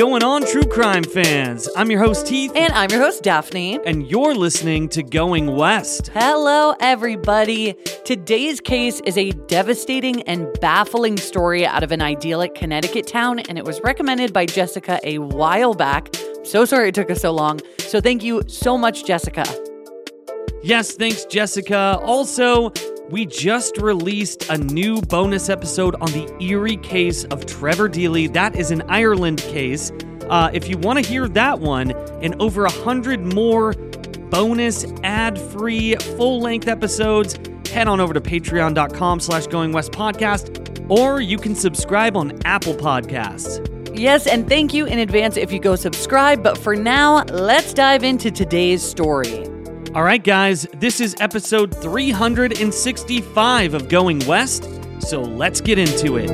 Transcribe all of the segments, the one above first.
going on, true crime fans? I'm your host, Heath, And I'm your host, Daphne. and you're listening to Going West. Hello, everybody. Today's case is a devastating and baffling story out of an idyllic Connecticut town, and it was recommended by Jessica a while back. So sorry it took us so long. So thank you so much, Jessica. Yes, thanks, Jessica. Also, we just released a new bonus episode on the eerie case of Trevor Deely. That is an Ireland case. Uh, if you want to hear that one and over a hundred more bonus, ad-free, full-length episodes, head on over to patreon.com slash going west podcast, or you can subscribe on Apple Podcasts. Yes, and thank you in advance if you go subscribe. But for now, let's dive into today's story. All right, guys, this is episode 365 of Going West, so let's get into it.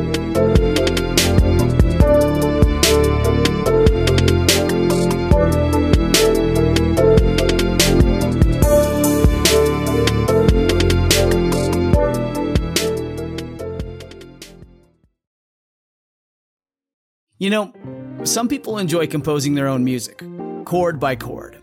You know, some people enjoy composing their own music, chord by chord,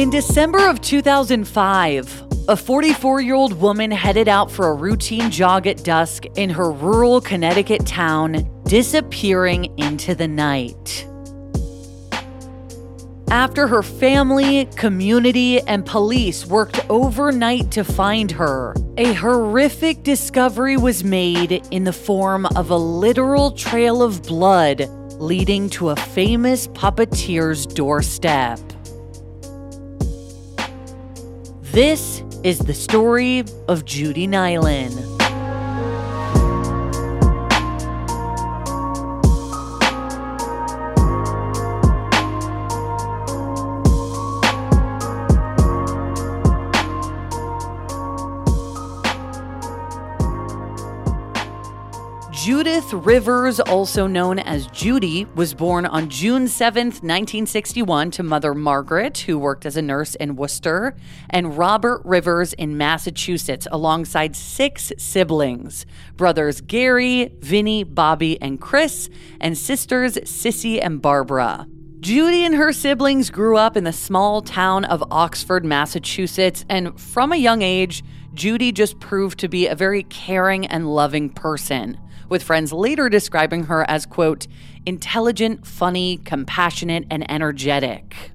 In December of 2005, a 44 year old woman headed out for a routine jog at dusk in her rural Connecticut town, disappearing into the night. After her family, community, and police worked overnight to find her, a horrific discovery was made in the form of a literal trail of blood leading to a famous puppeteer's doorstep. This is the story of Judy Nilan. Judith Rivers, also known as Judy, was born on June 7, 1961, to mother Margaret, who worked as a nurse in Worcester, and Robert Rivers in Massachusetts, alongside six siblings brothers Gary, Vinny, Bobby, and Chris, and sisters Sissy and Barbara. Judy and her siblings grew up in the small town of Oxford, Massachusetts, and from a young age, Judy just proved to be a very caring and loving person, with friends later describing her as, quote, intelligent, funny, compassionate, and energetic.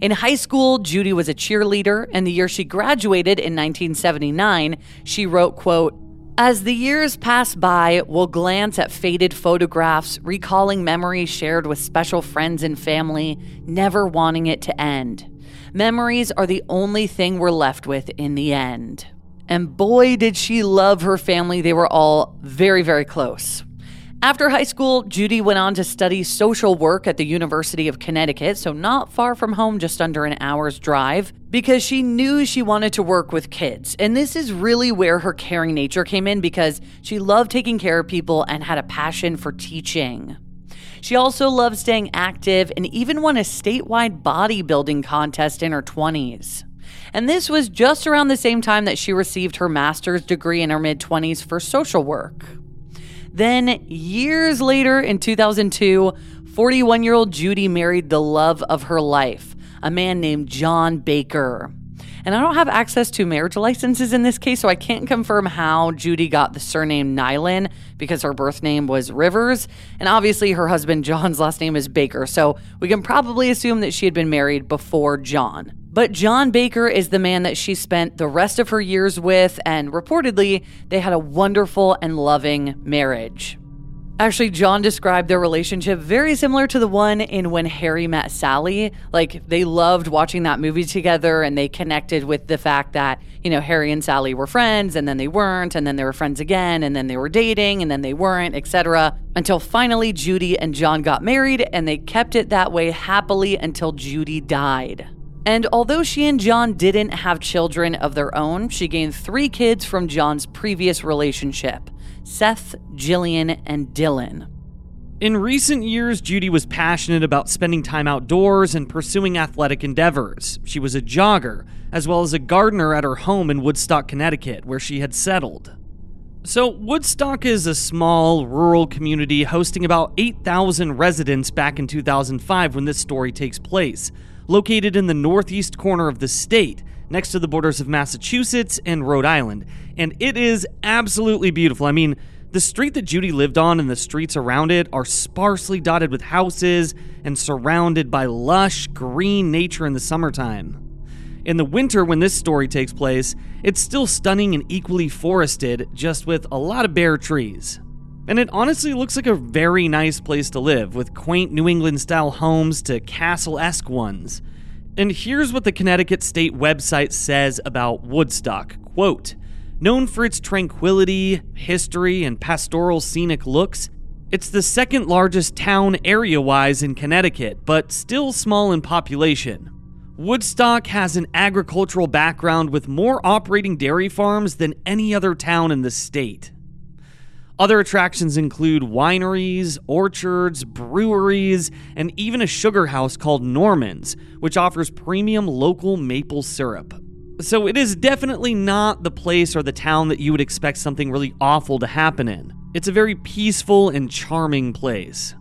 In high school, Judy was a cheerleader, and the year she graduated in 1979, she wrote, quote, as the years pass by, we'll glance at faded photographs, recalling memories shared with special friends and family, never wanting it to end. Memories are the only thing we're left with in the end. And boy, did she love her family. They were all very, very close. After high school, Judy went on to study social work at the University of Connecticut, so not far from home, just under an hour's drive, because she knew she wanted to work with kids. And this is really where her caring nature came in because she loved taking care of people and had a passion for teaching. She also loved staying active and even won a statewide bodybuilding contest in her 20s. And this was just around the same time that she received her master's degree in her mid 20s for social work. Then, years later in 2002, 41 year old Judy married the love of her life, a man named John Baker. And I don't have access to marriage licenses in this case, so I can't confirm how Judy got the surname Nilan because her birth name was Rivers. And obviously, her husband John's last name is Baker, so we can probably assume that she had been married before John. But John Baker is the man that she spent the rest of her years with, and reportedly, they had a wonderful and loving marriage. Actually, John described their relationship very similar to the one in When Harry Met Sally. Like, they loved watching that movie together and they connected with the fact that, you know, Harry and Sally were friends and then they weren't, and then they were friends again, and then they were dating and then they weren't, etc. Until finally, Judy and John got married and they kept it that way happily until Judy died. And although she and John didn't have children of their own, she gained three kids from John's previous relationship Seth, Jillian, and Dylan. In recent years, Judy was passionate about spending time outdoors and pursuing athletic endeavors. She was a jogger, as well as a gardener at her home in Woodstock, Connecticut, where she had settled. So, Woodstock is a small, rural community hosting about 8,000 residents back in 2005 when this story takes place located in the northeast corner of the state, next to the borders of Massachusetts and Rhode Island. And it is absolutely beautiful. I mean, the street that Judy lived on and the streets around it are sparsely dotted with houses and surrounded by lush green nature in the summertime. In the winter, when this story takes place, it's still stunning and equally forested, just with a lot of bare trees. And it honestly looks like a very nice place to live, with quaint New England style homes to castle esque ones. And here's what the Connecticut State website says about Woodstock quote, Known for its tranquility, history, and pastoral scenic looks, it's the second largest town area wise in Connecticut, but still small in population. Woodstock has an agricultural background with more operating dairy farms than any other town in the state. Other attractions include wineries, orchards, breweries, and even a sugar house called Norman's, which offers premium local maple syrup. So it is definitely not the place or the town that you would expect something really awful to happen in. It's a very peaceful and charming place.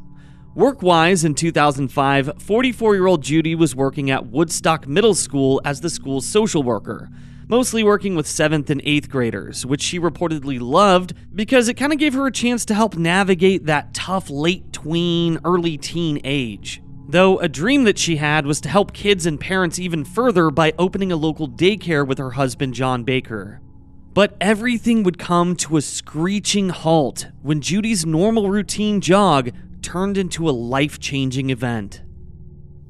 Work wise, in 2005, 44 year old Judy was working at Woodstock Middle School as the school's social worker mostly working with 7th and 8th graders, which she reportedly loved because it kind of gave her a chance to help navigate that tough late tween, early teen age. Though a dream that she had was to help kids and parents even further by opening a local daycare with her husband, John Baker. But everything would come to a screeching halt when Judy's normal routine jog turned into a life changing event.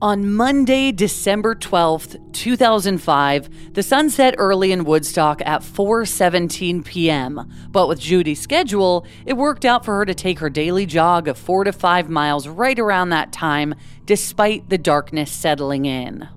On Monday, December 12th, 2005, the sun set early in Woodstock at 4:17 p.m. But with Judy's schedule, it worked out for her to take her daily jog of 4 to 5 miles right around that time despite the darkness settling in.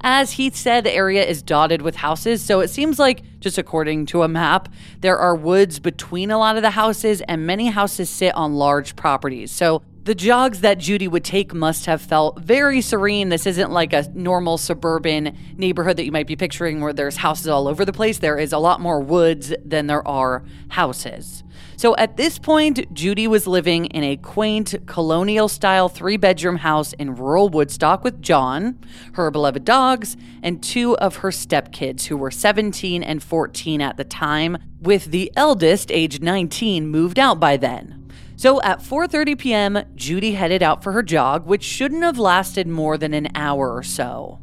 As Heath said, the area is dotted with houses, so it seems like, just according to a map, there are woods between a lot of the houses, and many houses sit on large properties. So the jogs that Judy would take must have felt very serene. This isn't like a normal suburban neighborhood that you might be picturing where there's houses all over the place. There is a lot more woods than there are houses. So at this point, Judy was living in a quaint colonial style three bedroom house in rural Woodstock with John, her beloved dogs, and two of her stepkids who were 17 and 14 at the time, with the eldest, age 19, moved out by then. So at 4:30 p.m., Judy headed out for her jog, which shouldn't have lasted more than an hour or so.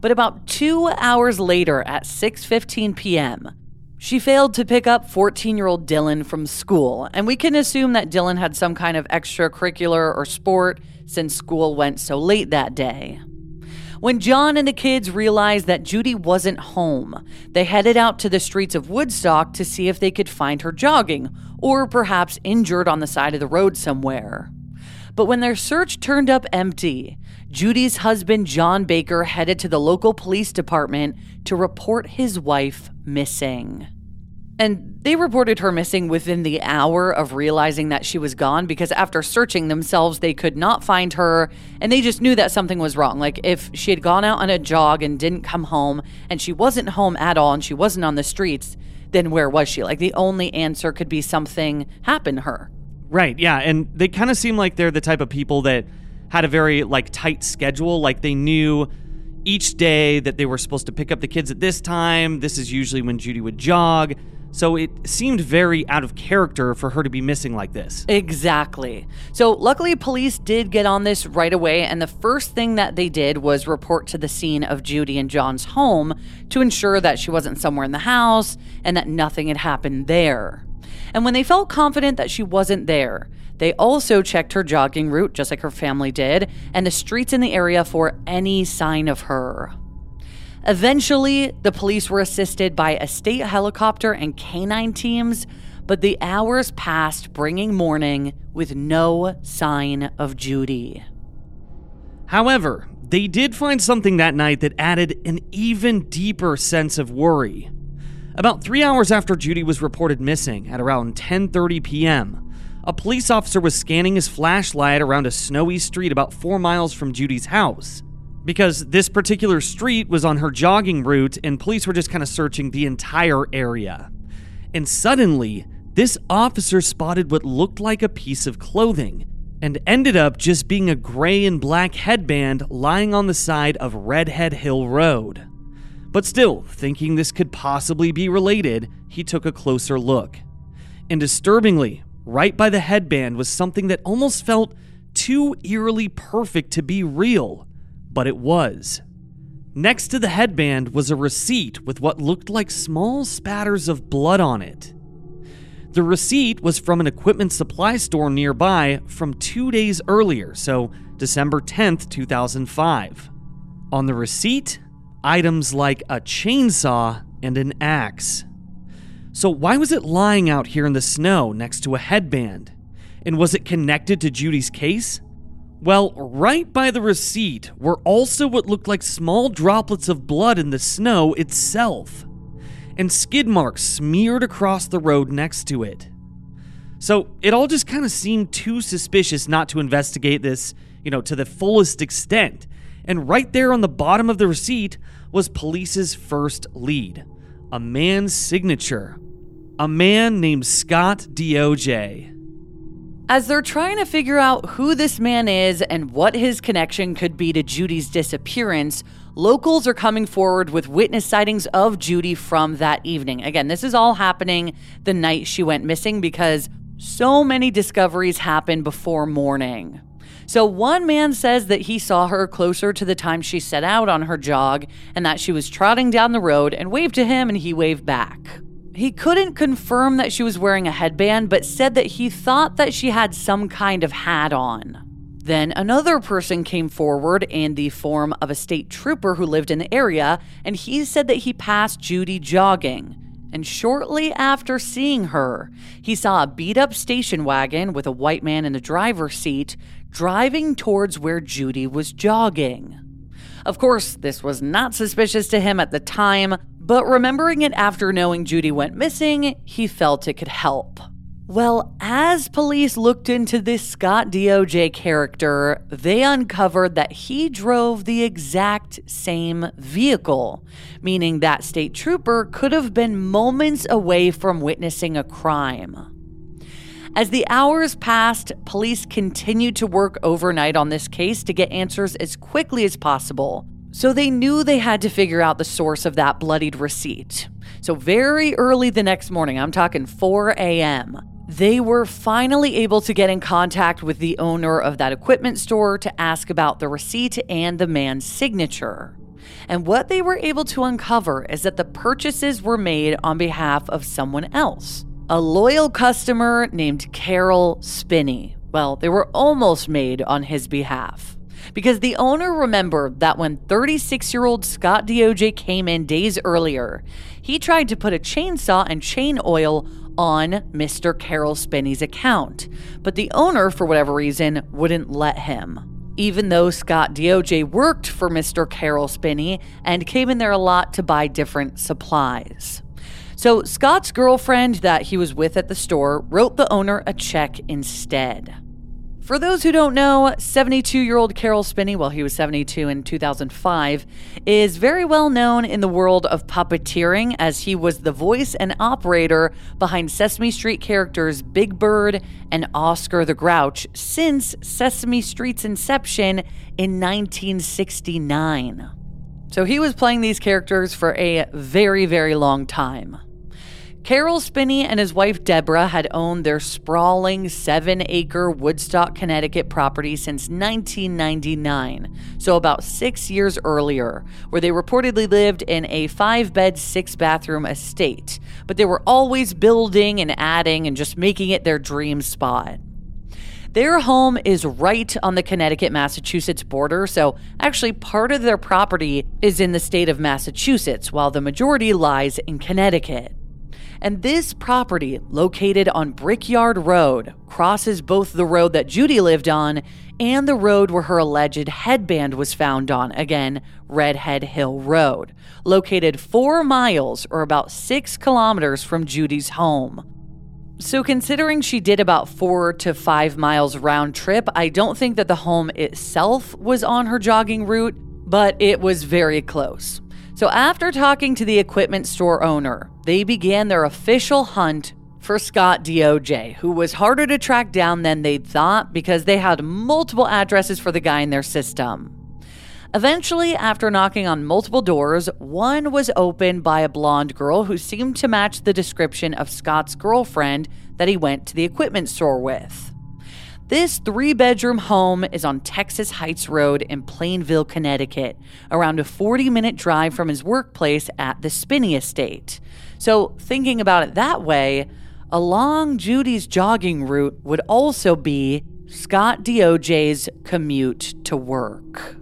But about 2 hours later at 6:15 p.m., she failed to pick up 14-year-old Dylan from school, and we can assume that Dylan had some kind of extracurricular or sport since school went so late that day. When John and the kids realized that Judy wasn't home, they headed out to the streets of Woodstock to see if they could find her jogging or perhaps injured on the side of the road somewhere. But when their search turned up empty, Judy's husband, John Baker, headed to the local police department to report his wife missing. And they reported her missing within the hour of realizing that she was gone because after searching themselves, they could not find her and they just knew that something was wrong. Like if she had gone out on a jog and didn't come home and she wasn't home at all and she wasn't on the streets, then where was she? Like the only answer could be something happened to her. Right, yeah. And they kind of seem like they're the type of people that had a very like tight schedule. Like they knew each day that they were supposed to pick up the kids at this time. This is usually when Judy would jog. So it seemed very out of character for her to be missing like this. Exactly. So luckily, police did get on this right away, and the first thing that they did was report to the scene of Judy and John's home to ensure that she wasn't somewhere in the house and that nothing had happened there. And when they felt confident that she wasn't there, they also checked her jogging route, just like her family did, and the streets in the area for any sign of her. Eventually, the police were assisted by a state helicopter and canine teams, but the hours passed, bringing morning with no sign of Judy. However, they did find something that night that added an even deeper sense of worry. About 3 hours after Judy was reported missing at around 10:30 p.m., a police officer was scanning his flashlight around a snowy street about 4 miles from Judy's house because this particular street was on her jogging route and police were just kind of searching the entire area. And suddenly, this officer spotted what looked like a piece of clothing and ended up just being a gray and black headband lying on the side of Redhead Hill Road. But still, thinking this could possibly be related, he took a closer look. And disturbingly, right by the headband was something that almost felt too eerily perfect to be real but it was. Next to the headband was a receipt with what looked like small spatters of blood on it. The receipt was from an equipment supply store nearby from two days earlier, so December 10th, 2005. On the receipt, items like a chainsaw and an axe. So, why was it lying out here in the snow next to a headband? And was it connected to Judy's case? Well, right by the receipt were also what looked like small droplets of blood in the snow itself, and skid marks smeared across the road next to it. So it all just kind of seemed too suspicious not to investigate this, you know, to the fullest extent. And right there on the bottom of the receipt was police's first lead a man's signature. A man named Scott Deojay. As they're trying to figure out who this man is and what his connection could be to Judy's disappearance, locals are coming forward with witness sightings of Judy from that evening. Again, this is all happening the night she went missing because so many discoveries happen before morning. So, one man says that he saw her closer to the time she set out on her jog and that she was trotting down the road and waved to him and he waved back. He couldn't confirm that she was wearing a headband, but said that he thought that she had some kind of hat on. Then another person came forward in the form of a state trooper who lived in the area, and he said that he passed Judy jogging. And shortly after seeing her, he saw a beat up station wagon with a white man in the driver's seat driving towards where Judy was jogging. Of course, this was not suspicious to him at the time, but remembering it after knowing Judy went missing, he felt it could help. Well, as police looked into this Scott Deojay character, they uncovered that he drove the exact same vehicle, meaning that state trooper could have been moments away from witnessing a crime. As the hours passed, police continued to work overnight on this case to get answers as quickly as possible. So they knew they had to figure out the source of that bloodied receipt. So, very early the next morning, I'm talking 4 a.m., they were finally able to get in contact with the owner of that equipment store to ask about the receipt and the man's signature. And what they were able to uncover is that the purchases were made on behalf of someone else, a loyal customer named Carroll Spinney. Well, they were almost made on his behalf because the owner remembered that when 36 year old Scott Deojay came in days earlier, he tried to put a chainsaw and chain oil on Mr. Carroll Spinney's account, but the owner, for whatever reason, wouldn't let him. Even though Scott Deojay worked for Mr. Carroll Spinney and came in there a lot to buy different supplies. So Scott's girlfriend that he was with at the store wrote the owner a check instead. For those who don't know, 72 year old Carroll Spinney, well, he was 72 in 2005, is very well known in the world of puppeteering as he was the voice and operator behind Sesame Street characters Big Bird and Oscar the Grouch since Sesame Street's inception in 1969. So he was playing these characters for a very, very long time. Carroll Spinney and his wife Deborah had owned their sprawling seven acre Woodstock, Connecticut property since 1999, so about six years earlier, where they reportedly lived in a five bed, six bathroom estate. But they were always building and adding and just making it their dream spot. Their home is right on the Connecticut Massachusetts border, so actually part of their property is in the state of Massachusetts, while the majority lies in Connecticut. And this property, located on Brickyard Road, crosses both the road that Judy lived on and the road where her alleged headband was found on, again, Redhead Hill Road, located four miles or about six kilometers from Judy's home. So, considering she did about four to five miles round trip, I don't think that the home itself was on her jogging route, but it was very close. So, after talking to the equipment store owner, they began their official hunt for Scott Deojay, who was harder to track down than they'd thought because they had multiple addresses for the guy in their system. Eventually, after knocking on multiple doors, one was opened by a blonde girl who seemed to match the description of Scott's girlfriend that he went to the equipment store with. This three bedroom home is on Texas Heights Road in Plainville, Connecticut, around a 40 minute drive from his workplace at the Spinney estate. So, thinking about it that way, along Judy's jogging route would also be Scott Deojay's commute to work.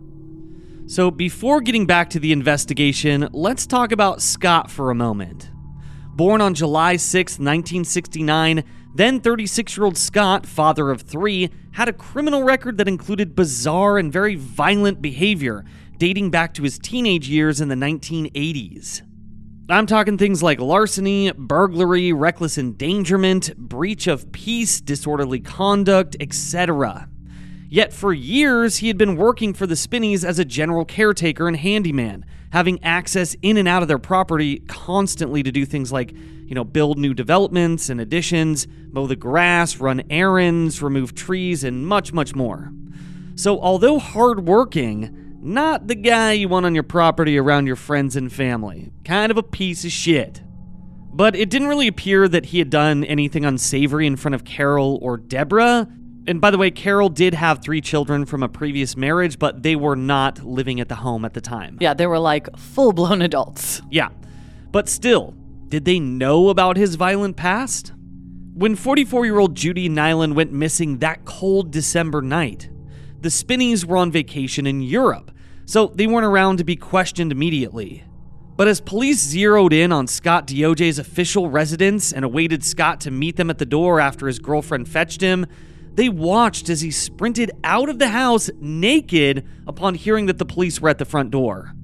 So, before getting back to the investigation, let's talk about Scott for a moment. Born on July 6, 1969, then 36 year old Scott, father of three, had a criminal record that included bizarre and very violent behavior dating back to his teenage years in the 1980s. I'm talking things like larceny, burglary, reckless endangerment, breach of peace, disorderly conduct, etc. Yet for years, he had been working for the Spinneys as a general caretaker and handyman, having access in and out of their property constantly to do things like you know, build new developments and additions, mow the grass, run errands, remove trees, and much, much more. So, although hardworking, not the guy you want on your property around your friends and family. Kind of a piece of shit. But it didn't really appear that he had done anything unsavory in front of Carroll or Deborah. And by the way, Carroll did have three children from a previous marriage, but they were not living at the home at the time. Yeah, they were like full blown adults. Yeah. But still, did they know about his violent past? When 44 year old Judy Nilan went missing that cold December night, the Spinneys were on vacation in Europe, so they weren't around to be questioned immediately. But as police zeroed in on Scott Deojay's official residence and awaited Scott to meet them at the door after his girlfriend fetched him, they watched as he sprinted out of the house naked upon hearing that the police were at the front door.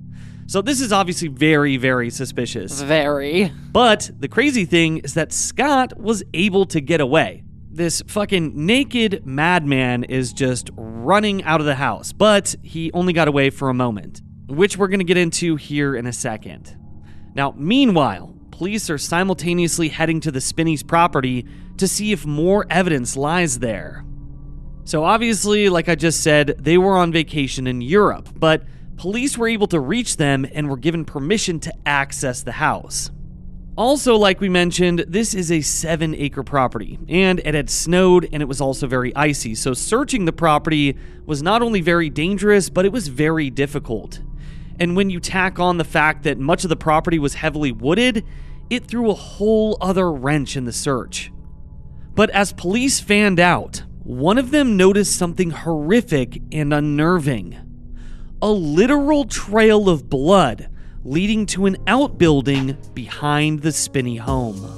So this is obviously very, very suspicious. Very. But the crazy thing is that Scott was able to get away. This fucking naked madman is just running out of the house, but he only got away for a moment, which we're going to get into here in a second. Now, meanwhile, police are simultaneously heading to the Spinney's property to see if more evidence lies there. So, obviously, like I just said, they were on vacation in Europe, but police were able to reach them and were given permission to access the house. Also, like we mentioned, this is a seven acre property, and it had snowed and it was also very icy, so searching the property was not only very dangerous, but it was very difficult. And when you tack on the fact that much of the property was heavily wooded, it threw a whole other wrench in the search. But as police fanned out, one of them noticed something horrific and unnerving a literal trail of blood leading to an outbuilding behind the Spinney home.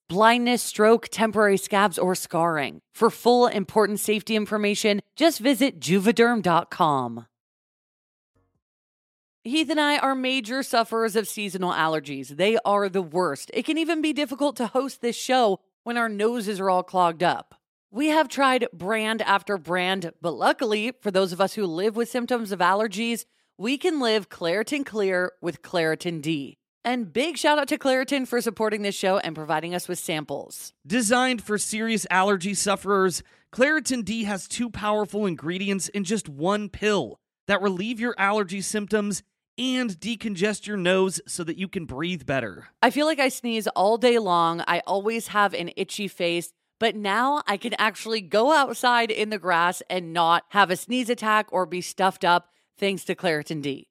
blindness, stroke, temporary scabs, or scarring. For full important safety information, just visit juvederm.com. Heath and I are major sufferers of seasonal allergies. They are the worst. It can even be difficult to host this show when our noses are all clogged up. We have tried brand after brand, but luckily, for those of us who live with symptoms of allergies, we can live Claritin Clear with Claritin D. And big shout out to Claritin for supporting this show and providing us with samples. Designed for serious allergy sufferers, Claritin D has two powerful ingredients in just one pill that relieve your allergy symptoms and decongest your nose so that you can breathe better. I feel like I sneeze all day long. I always have an itchy face, but now I can actually go outside in the grass and not have a sneeze attack or be stuffed up thanks to Claritin D.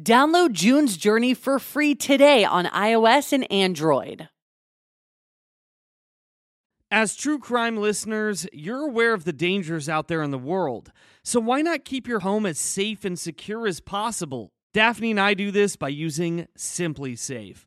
Download June's Journey for free today on iOS and Android. As true crime listeners, you're aware of the dangers out there in the world, so why not keep your home as safe and secure as possible? Daphne and I do this by using SimpliSafe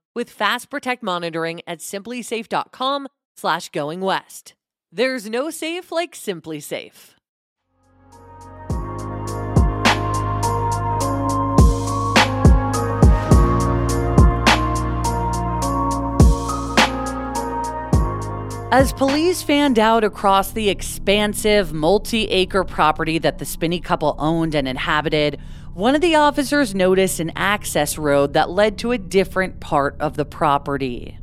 with Fast Protect monitoring at simplisafe.com slash going west. There's no safe like SimpliSafe. As police fanned out across the expansive multi acre property that the Spinney couple owned and inhabited, one of the officers noticed an access road that led to a different part of the property.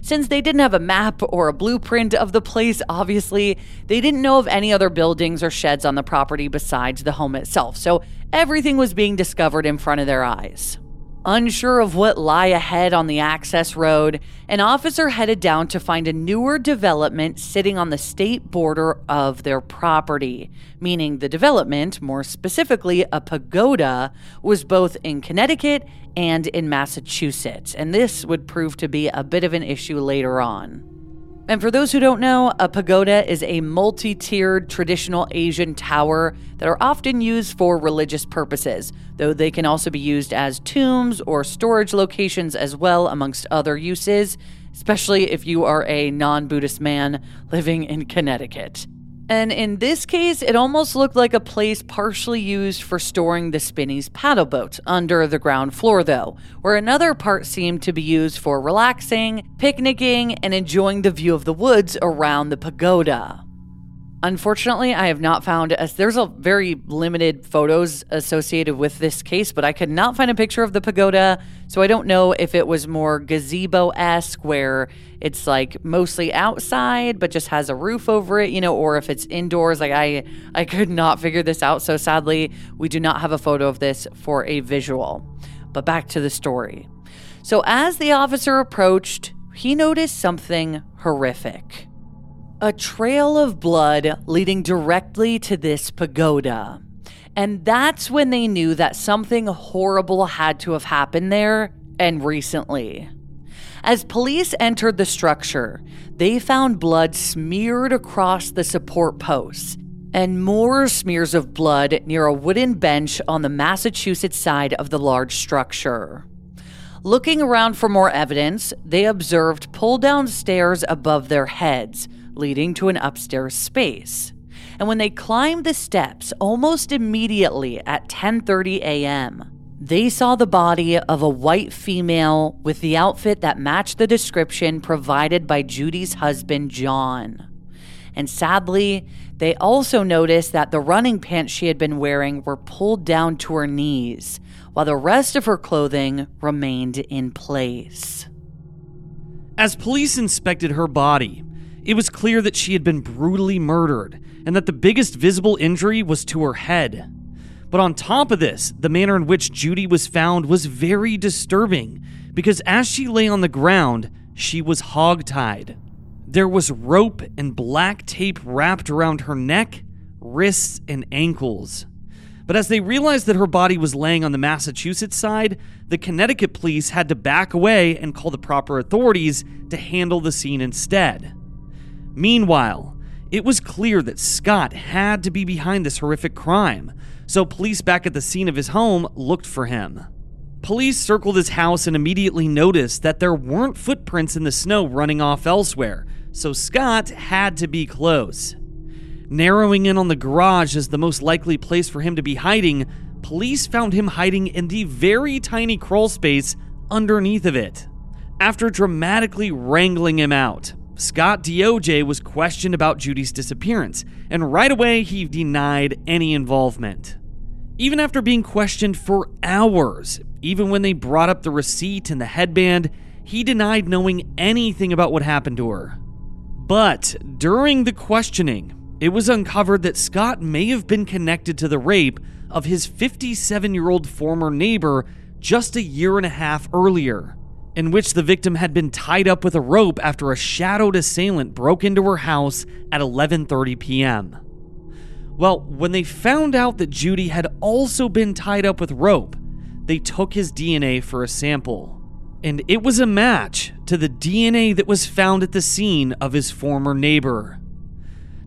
Since they didn't have a map or a blueprint of the place, obviously, they didn't know of any other buildings or sheds on the property besides the home itself, so everything was being discovered in front of their eyes. Unsure of what lie ahead on the access road, an officer headed down to find a newer development sitting on the state border of their property, meaning the development, more specifically a pagoda, was both in Connecticut and in Massachusetts, and this would prove to be a bit of an issue later on. And for those who don't know, a pagoda is a multi tiered traditional Asian tower that are often used for religious purposes, though they can also be used as tombs or storage locations as well, amongst other uses, especially if you are a non Buddhist man living in Connecticut. And in this case, it almost looked like a place partially used for storing the Spinney's paddle boat under the ground floor, though, where another part seemed to be used for relaxing, picnicking, and enjoying the view of the woods around the pagoda. Unfortunately, I have not found as there's a very limited photos associated with this case, but I could not find a picture of the pagoda, so I don't know if it was more gazebo-esque where it's like mostly outside but just has a roof over it, you know, or if it's indoors. Like I I could not figure this out, so sadly, we do not have a photo of this for a visual. But back to the story. So as the officer approached, he noticed something horrific. A trail of blood leading directly to this pagoda. And that's when they knew that something horrible had to have happened there and recently. As police entered the structure, they found blood smeared across the support posts and more smears of blood near a wooden bench on the Massachusetts side of the large structure. Looking around for more evidence, they observed pull down stairs above their heads leading to an upstairs space. And when they climbed the steps almost immediately at 10:30 a.m., they saw the body of a white female with the outfit that matched the description provided by Judy's husband John. And sadly, they also noticed that the running pants she had been wearing were pulled down to her knees, while the rest of her clothing remained in place. As police inspected her body, it was clear that she had been brutally murdered and that the biggest visible injury was to her head. But on top of this, the manner in which Judy was found was very disturbing because as she lay on the ground, she was hogtied. There was rope and black tape wrapped around her neck, wrists, and ankles. But as they realized that her body was laying on the Massachusetts side, the Connecticut police had to back away and call the proper authorities to handle the scene instead. Meanwhile, it was clear that Scott had to be behind this horrific crime, so police back at the scene of his home looked for him. Police circled his house and immediately noticed that there weren't footprints in the snow running off elsewhere, so Scott had to be close. Narrowing in on the garage as the most likely place for him to be hiding, police found him hiding in the very tiny crawl space underneath of it. After dramatically wrangling him out, Scott Deojay was questioned about Judy's disappearance, and right away he denied any involvement. Even after being questioned for hours, even when they brought up the receipt and the headband, he denied knowing anything about what happened to her. But during the questioning, it was uncovered that Scott may have been connected to the rape of his 57 year old former neighbor just a year and a half earlier, in which the victim had been tied up with a rope after a shadowed assailant broke into her house at 11:30 p.m. Well, when they found out that Judy had also been tied up with rope, they took his DNA for a sample. And it was a match to the DNA that was found at the scene of his former neighbor.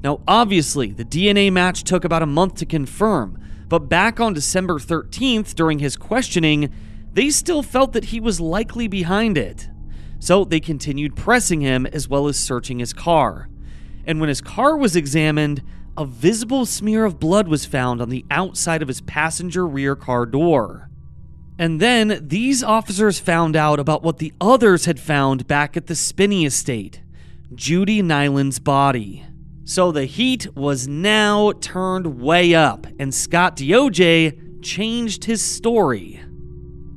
Now, obviously, the DNA match took about a month to confirm, but back on December 13th, during his questioning, they still felt that he was likely behind it. So they continued pressing him as well as searching his car. And when his car was examined, a visible smear of blood was found on the outside of his passenger rear car door. And then these officers found out about what the others had found back at the Spinney estate Judy Nilan's body. So the heat was now turned way up, and Scott Deojay changed his story.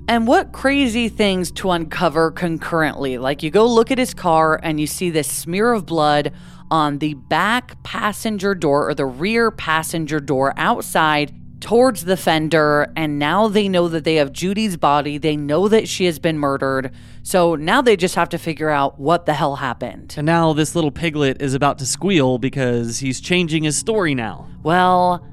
And what crazy things to uncover concurrently. Like you go look at his car and you see this smear of blood on the back passenger door or the rear passenger door outside towards the fender. And now they know that they have Judy's body. They know that she has been murdered. So now they just have to figure out what the hell happened. And now this little piglet is about to squeal because he's changing his story now. Well,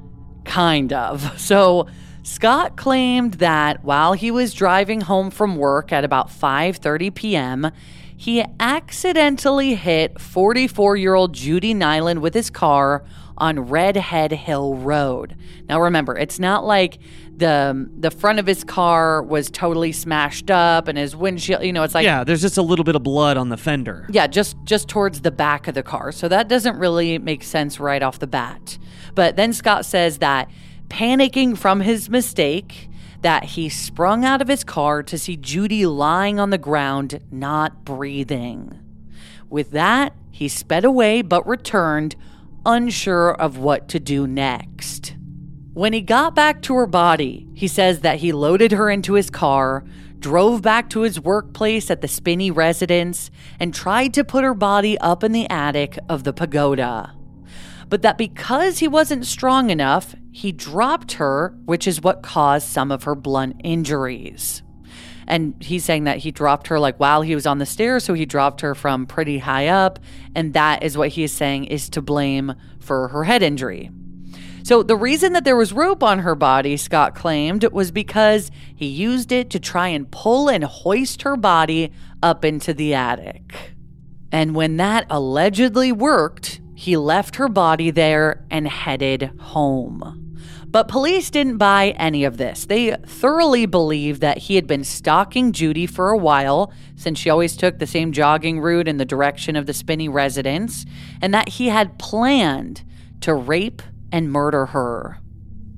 kind of. So Scott claimed that while he was driving home from work at about 5:30 p.m., he accidentally hit 44-year-old Judy Nilan with his car on Redhead Hill Road. Now remember, it's not like the um, the front of his car was totally smashed up and his windshield, you know, it's like yeah, there's just a little bit of blood on the fender. yeah, just just towards the back of the car. So that doesn't really make sense right off the bat. But then Scott says that panicking from his mistake, that he sprung out of his car to see Judy lying on the ground, not breathing. With that, he sped away but returned, unsure of what to do next. When he got back to her body, he says that he loaded her into his car, drove back to his workplace at the Spinney residence, and tried to put her body up in the attic of the pagoda. But that because he wasn't strong enough, he dropped her, which is what caused some of her blunt injuries. And he's saying that he dropped her like while he was on the stairs, so he dropped her from pretty high up. And that is what he is saying is to blame for her head injury. So, the reason that there was rope on her body, Scott claimed, was because he used it to try and pull and hoist her body up into the attic. And when that allegedly worked, he left her body there and headed home. But police didn't buy any of this. They thoroughly believed that he had been stalking Judy for a while, since she always took the same jogging route in the direction of the Spinney residence, and that he had planned to rape and murder her.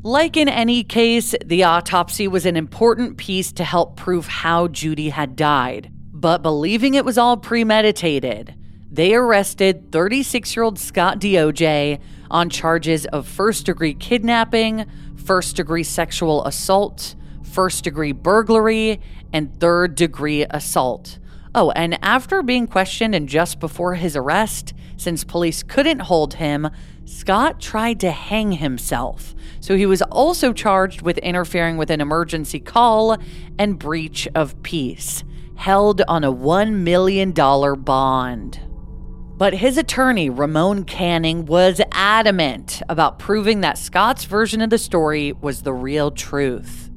Like in any case, the autopsy was an important piece to help prove how Judy had died. But believing it was all premeditated, they arrested 36 year old Scott Deojay on charges of first degree kidnapping, first degree sexual assault, first degree burglary, and third degree assault. Oh, and after being questioned and just before his arrest, since police couldn't hold him, Scott tried to hang himself. So he was also charged with interfering with an emergency call and breach of peace, held on a $1 million bond. But his attorney, Ramon Canning, was adamant about proving that Scott's version of the story was the real truth.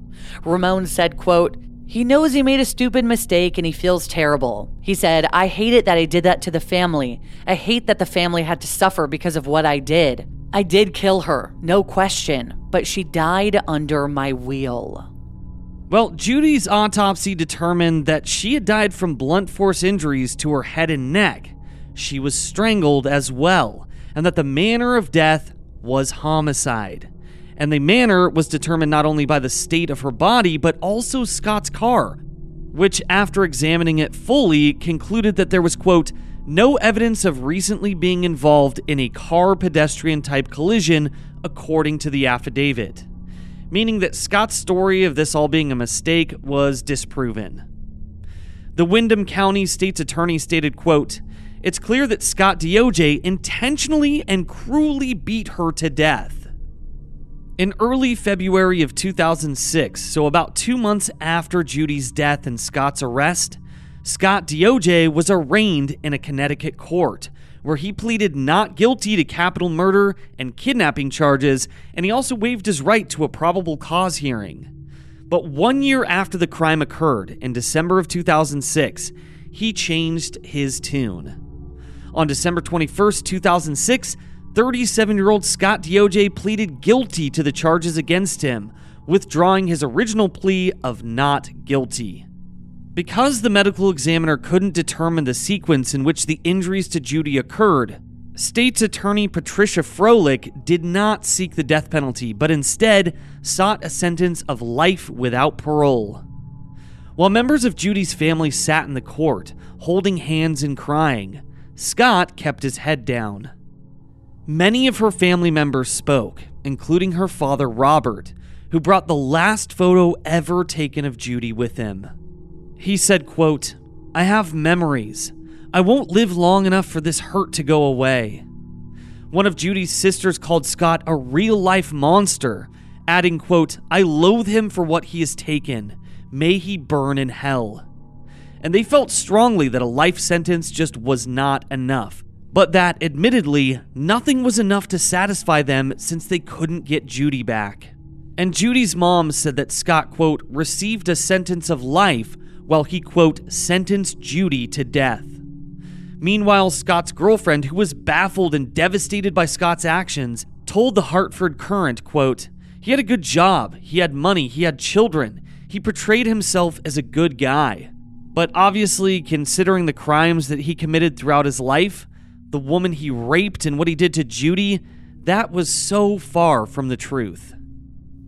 Ramon said, quote, he knows he made a stupid mistake and he feels terrible. He said, I hate it that I did that to the family. I hate that the family had to suffer because of what I did. I did kill her, no question, but she died under my wheel. Well, Judy's autopsy determined that she had died from blunt force injuries to her head and neck. She was strangled as well, and that the manner of death was homicide. and the manner was determined not only by the state of her body, but also Scott's car, which, after examining it fully, concluded that there was, quote, no evidence of recently being involved in a car pedestrian type collision, according to the affidavit, meaning that Scott's story of this all being a mistake was disproven. The Windham County State's Attorney stated, quote, It's clear that Scott Deojay intentionally and cruelly beat her to death. In early February of 2006, so about two months after Judy's death and Scott's arrest, Scott Deojay was arraigned in a Connecticut court where he pleaded not guilty to capital murder and kidnapping charges, and he also waived his right to a probable cause hearing. But one year after the crime occurred, in December of 2006, he changed his tune. On December 21, 2006, 37 year old Scott Deojay pleaded guilty to the charges against him, withdrawing his original plea of not guilty. Because the medical examiner couldn't determine the sequence in which the injuries to Judy occurred, State's Attorney Patricia Froehlich did not seek the death penalty, but instead sought a sentence of life without parole. While members of Judy's family sat in the court, holding hands and crying, Scott kept his head down. Many of her family members spoke, including her father Robert, who brought the last photo ever taken of Judy with him. He said, quote, I have memories. I won't live long enough for this hurt to go away. One of Judy's sisters called Scott a real life monster, adding, quote, I loathe him for what he has taken. May he burn in hell. And they felt strongly that a life sentence just was not enough, but that, admittedly, nothing was enough to satisfy them since they couldn't get Judy back. And Judy's mom said that Scott, quote, received a sentence of life while he, quote, sentenced Judy to death. Meanwhile, Scott's girlfriend, who was baffled and devastated by Scott's actions, told the Hartford Courant, quote, He had a good job, he had money, he had children. He portrayed himself as a good guy. But obviously, considering the crimes that he committed throughout his life, the woman he raped and what he did to Judy, that was so far from the truth.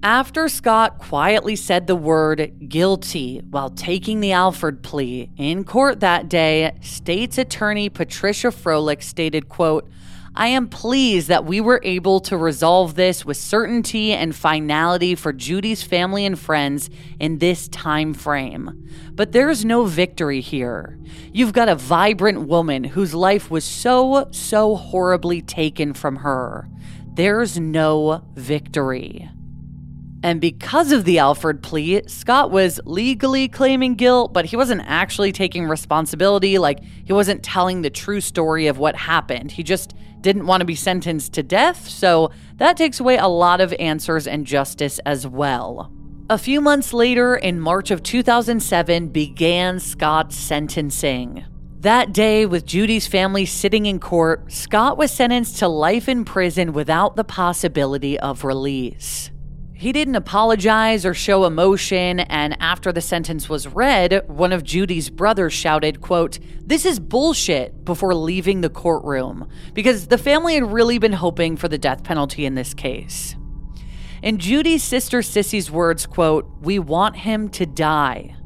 After Scott quietly said the word guilty while taking the Alford plea in court that day, state's attorney Patricia Froehlich stated, quote, I am pleased that we were able to resolve this with certainty and finality for Judy's family and friends in this time frame. But there's no victory here. You've got a vibrant woman whose life was so, so horribly taken from her. There's no victory. And because of the Alford plea, Scott was legally claiming guilt, but he wasn't actually taking responsibility. Like, he wasn't telling the true story of what happened. He just didn't want to be sentenced to death, so that takes away a lot of answers and justice as well. A few months later, in March of 2007, began Scott's sentencing. That day, with Judy's family sitting in court, Scott was sentenced to life in prison without the possibility of release. He didn't apologize or show emotion, and after the sentence was read, one of Judy's brothers shouted, quote, This is bullshit, before leaving the courtroom, because the family had really been hoping for the death penalty in this case. In Judy's sister Sissy's words, quote, We want him to die.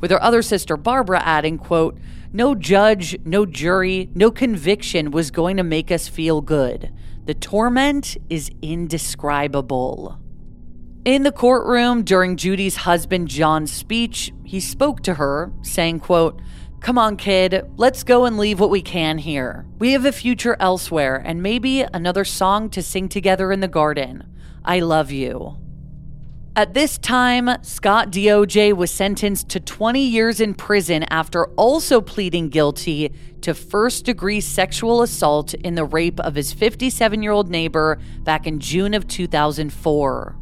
With her other sister Barbara adding, quote, No judge, no jury, no conviction was going to make us feel good. The torment is indescribable. In the courtroom during Judy's husband John's speech, he spoke to her, saying, quote, Come on, kid, let's go and leave what we can here. We have a future elsewhere and maybe another song to sing together in the garden. I love you. At this time, Scott Deojay was sentenced to 20 years in prison after also pleading guilty to first degree sexual assault in the rape of his 57 year old neighbor back in June of 2004.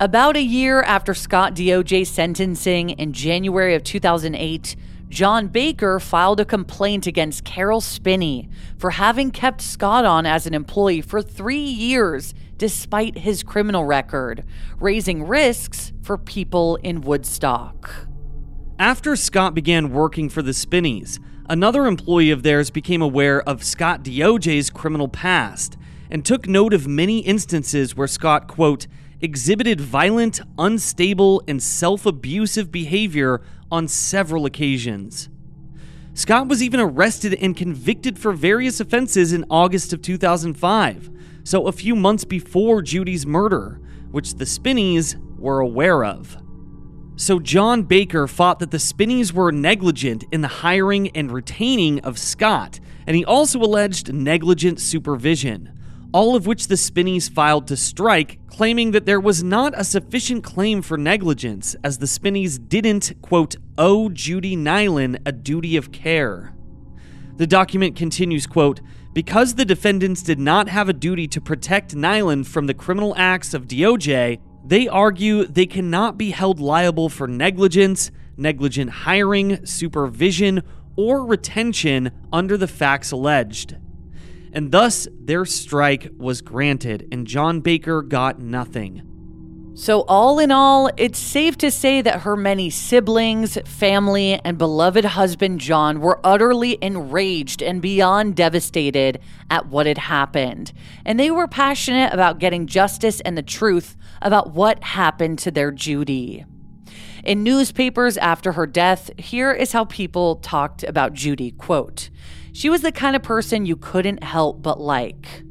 About a year after Scott Deojay's sentencing in January of 2008, John Baker filed a complaint against Caroll Spinney for having kept Scott on as an employee for three years despite his criminal record, raising risks for people in Woodstock. After Scott began working for the Spinneys, another employee of theirs became aware of Scott Deojay's criminal past and took note of many instances where Scott, quote, exhibited violent, unstable, and self abusive behavior on several occasions. Scott was even arrested and convicted for various offenses in August of 2005, so a few months before Judy's murder, which the Spinneys were aware of. So John Baker thought that the Spinneys were negligent in the hiring and retaining of Scott, and he also alleged negligent supervision, all of which the Spinneys filed to strike, claiming that there was not a sufficient claim for negligence, as the Spinneys didn't, quote, owe Judy Nilan a duty of care. The document continues, quote, because the defendants did not have a duty to protect Nilan from the criminal acts of Deojay, they argue they cannot be held liable for negligence, negligent hiring, supervision, or retention under the facts alleged. And thus, their strike was granted, and John Baker got nothing. So, all in all, it's safe to say that her many siblings, family, and beloved husband John were utterly enraged and beyond devastated at what had happened. And they were passionate about getting justice and the truth about what happened to their Judy. In newspapers after her death, here is how people talked about Judy. Quote, she was the kind of person you couldn't help but like.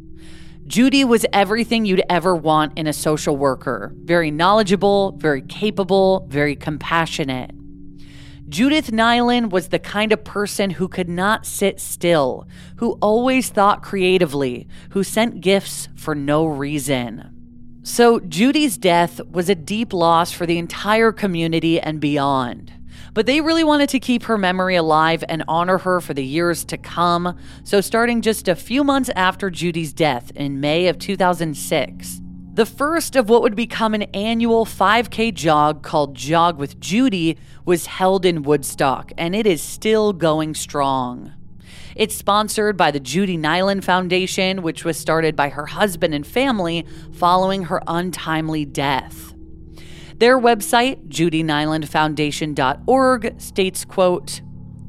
Judy was everything you'd ever want in a social worker very knowledgeable, very capable, very compassionate. Judith Nilan was the kind of person who could not sit still, who always thought creatively, who sent gifts for no reason. So, Judy's death was a deep loss for the entire community and beyond. But they really wanted to keep her memory alive and honor her for the years to come. So, starting just a few months after Judy's death in May of 2006, the first of what would become an annual 5K jog called Jog with Judy was held in Woodstock, and it is still going strong. It's sponsored by the Judy Nilan Foundation, which was started by her husband and family following her untimely death. Their website, judynilanfoundation.org, states, quote,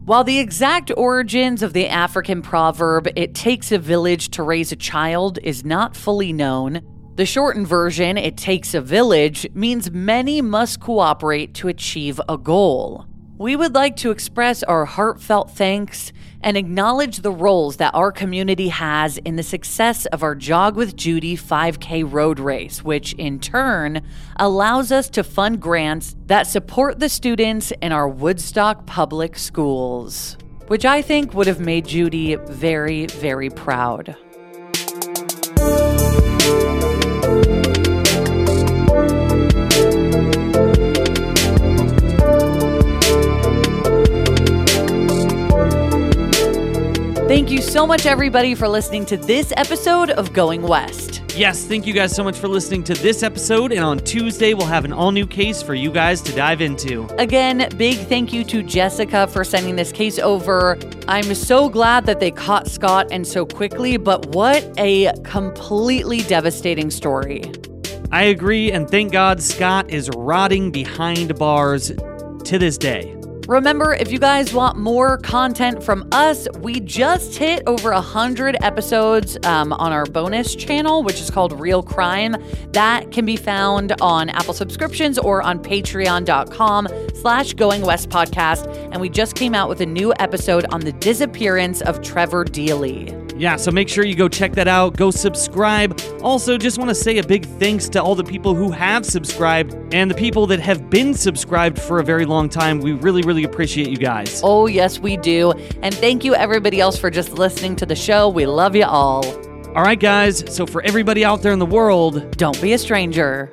while the exact origins of the African proverb, it takes a village to raise a child, is not fully known, the shortened version, it takes a village, means many must cooperate to achieve a goal. We would like to express our heartfelt thanks and acknowledge the roles that our community has in the success of our Jog with Judy 5K road race, which in turn allows us to fund grants that support the students in our Woodstock public schools, which I think would have made Judy very, very proud. Thank you so much, everybody, for listening to this episode of Going West. Yes, thank you guys so much for listening to this episode. And on Tuesday, we'll have an all new case for you guys to dive into. Again, big thank you to Jessica for sending this case over. I'm so glad that they caught Scott and so quickly, but what a completely devastating story. I agree, and thank God Scott is rotting behind bars to this day. Remember, if you guys want more content from us, we just hit over 100 episodes um, on our bonus channel, which is called Real Crime. That can be found on Apple subscriptions or on patreon.com slash Going West podcast. And we just came out with a new episode on the disappearance of Trevor Deely. Yeah, so make sure you go check that out. Go subscribe. Also, just want to say a big thanks to all the people who have subscribed and the people that have been subscribed for a very long time. We really, really appreciate you guys. Oh, yes, we do. And thank you, everybody else, for just listening to the show. We love you all. All right, guys. So, for everybody out there in the world, don't be a stranger.